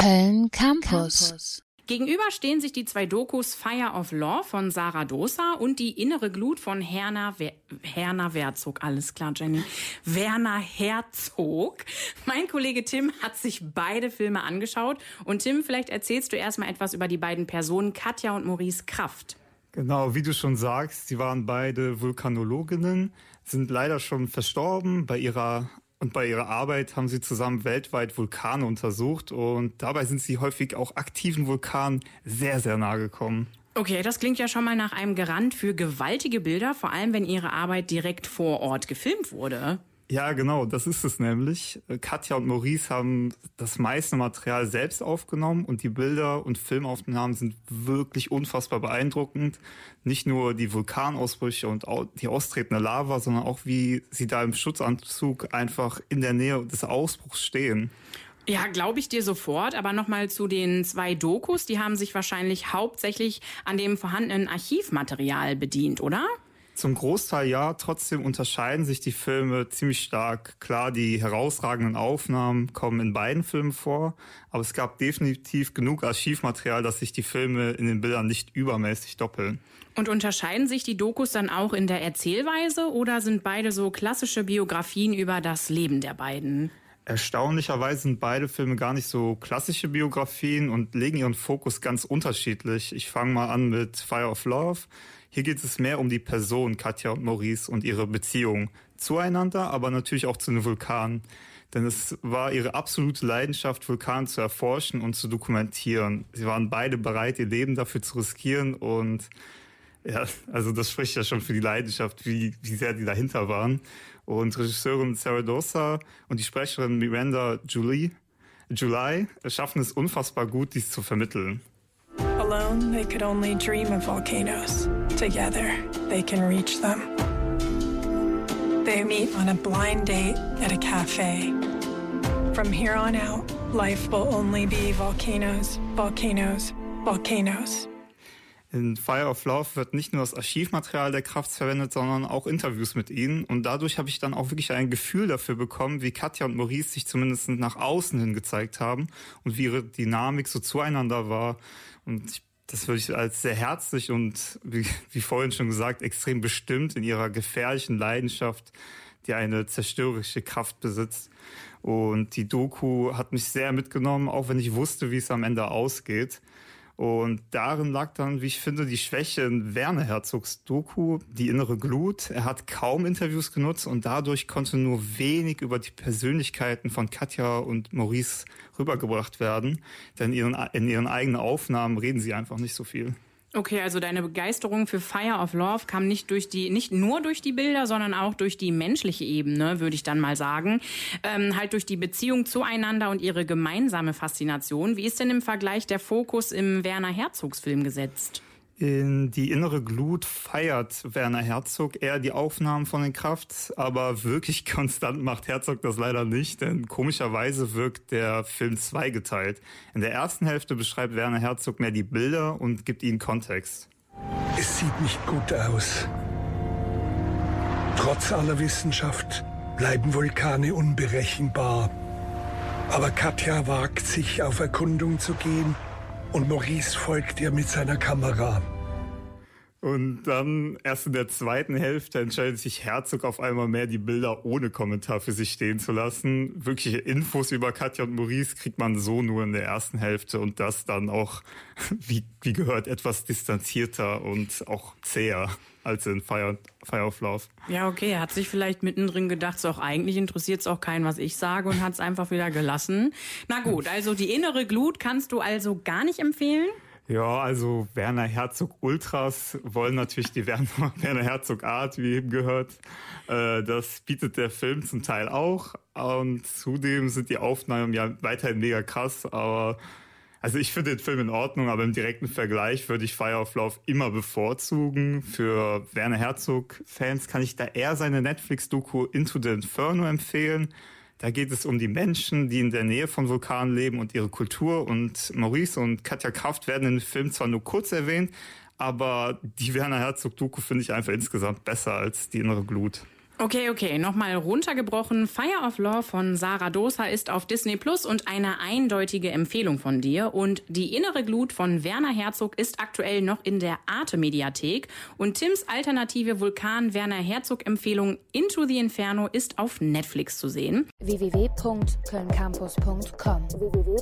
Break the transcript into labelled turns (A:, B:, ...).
A: Köln Campus.
B: Gegenüber stehen sich die zwei Dokus Fire of Law von Sarah Dosa und die innere Glut von Herner, Wer Herner Herzog. Alles klar, Jenny. Werner Herzog. Mein Kollege Tim hat sich beide Filme angeschaut. Und Tim, vielleicht erzählst du erstmal etwas über die beiden Personen Katja und Maurice Kraft.
C: Genau, wie du schon sagst, sie waren beide Vulkanologinnen, sind leider schon verstorben. Bei ihrer und bei ihrer Arbeit haben sie zusammen weltweit Vulkane untersucht und dabei sind sie häufig auch aktiven Vulkanen sehr, sehr nahe gekommen.
B: Okay, das klingt ja schon mal nach einem Garant für gewaltige Bilder, vor allem wenn ihre Arbeit direkt vor Ort gefilmt wurde.
C: Ja, genau, das ist es nämlich. Katja und Maurice haben das meiste Material selbst aufgenommen und die Bilder und Filmaufnahmen sind wirklich unfassbar beeindruckend. Nicht nur die Vulkanausbrüche und die austretende Lava, sondern auch wie sie da im Schutzanzug einfach in der Nähe des Ausbruchs stehen.
B: Ja, glaube ich dir sofort. Aber nochmal zu den zwei Dokus. Die haben sich wahrscheinlich hauptsächlich an dem vorhandenen Archivmaterial bedient, oder?
C: Zum Großteil ja, trotzdem unterscheiden sich die Filme ziemlich stark. Klar, die herausragenden Aufnahmen kommen in beiden Filmen vor, aber es gab definitiv genug Archivmaterial, dass sich die Filme in den Bildern nicht übermäßig doppeln.
B: Und unterscheiden sich die Dokus dann auch in der Erzählweise oder sind beide so klassische Biografien über das Leben der beiden?
C: Erstaunlicherweise sind beide Filme gar nicht so klassische Biografien und legen ihren Fokus ganz unterschiedlich. Ich fange mal an mit Fire of Love. Hier geht es mehr um die Person Katja und Maurice und ihre Beziehung zueinander, aber natürlich auch zu den Vulkanen. Denn es war ihre absolute Leidenschaft, Vulkane zu erforschen und zu dokumentieren. Sie waren beide bereit, ihr Leben dafür zu riskieren und ja, also das spricht ja schon für die Leidenschaft, wie, wie sehr die dahinter waren. Und Regisseurin Sarah Dosa und die Sprecherin Miranda Julie, July schaffen es unfassbar gut, dies zu vermitteln.
D: Alone, they could only dream of volcanoes. Together, they can reach them. They meet on a blind date at a cafe. From here on out, life will only be volcanoes, volcanoes, volcanoes.
C: In Fire of Love wird nicht nur das Archivmaterial der Krafts verwendet, sondern auch Interviews mit ihnen. Und dadurch habe ich dann auch wirklich ein Gefühl dafür bekommen, wie Katja und Maurice sich zumindest nach außen hin gezeigt haben und wie ihre Dynamik so zueinander war. Und ich, das würde ich als sehr herzlich und, wie, wie vorhin schon gesagt, extrem bestimmt in ihrer gefährlichen Leidenschaft, die eine zerstörerische Kraft besitzt. Und die Doku hat mich sehr mitgenommen, auch wenn ich wusste, wie es am Ende ausgeht. Und darin lag dann, wie ich finde, die Schwäche in Werner Herzogs Doku, die innere Glut. Er hat kaum Interviews genutzt und dadurch konnte nur wenig über die Persönlichkeiten von Katja und Maurice rübergebracht werden. Denn in ihren, eigenen Aufnahmen reden sie einfach nicht so viel.
B: Okay, also deine Begeisterung für Fire of Love kam nicht durch die, nicht nur durch die Bilder, sondern auch durch die menschliche Ebene, würde ich dann mal sagen. Ähm, halt durch die Beziehung zueinander und ihre gemeinsame Faszination. Wie ist denn im Vergleich der Fokus im Werner Herzogs Film gesetzt?
C: In die innere Glut feiert Werner Herzog eher die Aufnahmen von den Kraft, aber wirklich konstant macht Herzog das leider nicht, denn komischerweise wirkt der Film zweigeteilt. In der ersten Hälfte beschreibt Werner Herzog mehr die Bilder und gibt ihnen Kontext.
E: Es sieht nicht gut aus. Trotz aller Wissenschaft bleiben Vulkane unberechenbar. Aber Katja wagt sich auf Erkundung zu gehen und Maurice folgt ihr mit seiner Kamera.
C: Und dann erst in der zweiten Hälfte entscheidet sich Herzog auf einmal mehr die Bilder ohne Kommentar für sich stehen zu lassen. Wirkliche Infos über Katja und Maurice kriegt man so nur in der ersten Hälfte und das dann auch, wie, wie gehört, etwas distanzierter und auch zäher als in Fire, Fire of Love.
B: Ja, okay, er hat sich vielleicht mittendrin gedacht, so auch eigentlich interessiert es auch keinen, was ich sage und hat es einfach wieder gelassen. Na gut, also die innere Glut kannst du also gar nicht empfehlen?
C: Ja, also Werner Herzog Ultras wollen natürlich die Werner, Werner Herzog Art, wie eben gehört. Äh, das bietet der Film zum Teil auch. Und zudem sind die Aufnahmen ja weiterhin mega krass, aber also ich finde den Film in Ordnung, aber im direkten Vergleich würde ich Fire of Love immer bevorzugen. Für Werner Herzog-Fans kann ich da eher seine Netflix-Doku Into the Inferno empfehlen. Da geht es um die Menschen, die in der Nähe von Vulkanen leben und ihre Kultur. Und Maurice und Katja Kraft werden dem Film zwar nur kurz erwähnt, aber die Werner Herzog-Doku finde ich einfach insgesamt besser als die innere Glut.
B: Okay, okay, nochmal runtergebrochen. Fire of Law von Sarah Dosa ist auf Disney Plus und eine eindeutige Empfehlung von dir. Und die innere Glut von Werner Herzog ist aktuell noch in der Arte Mediathek. Und Tims alternative Vulkan Werner Herzog Empfehlung Into the Inferno ist auf Netflix zu sehen.
A: www.kölncampus.com www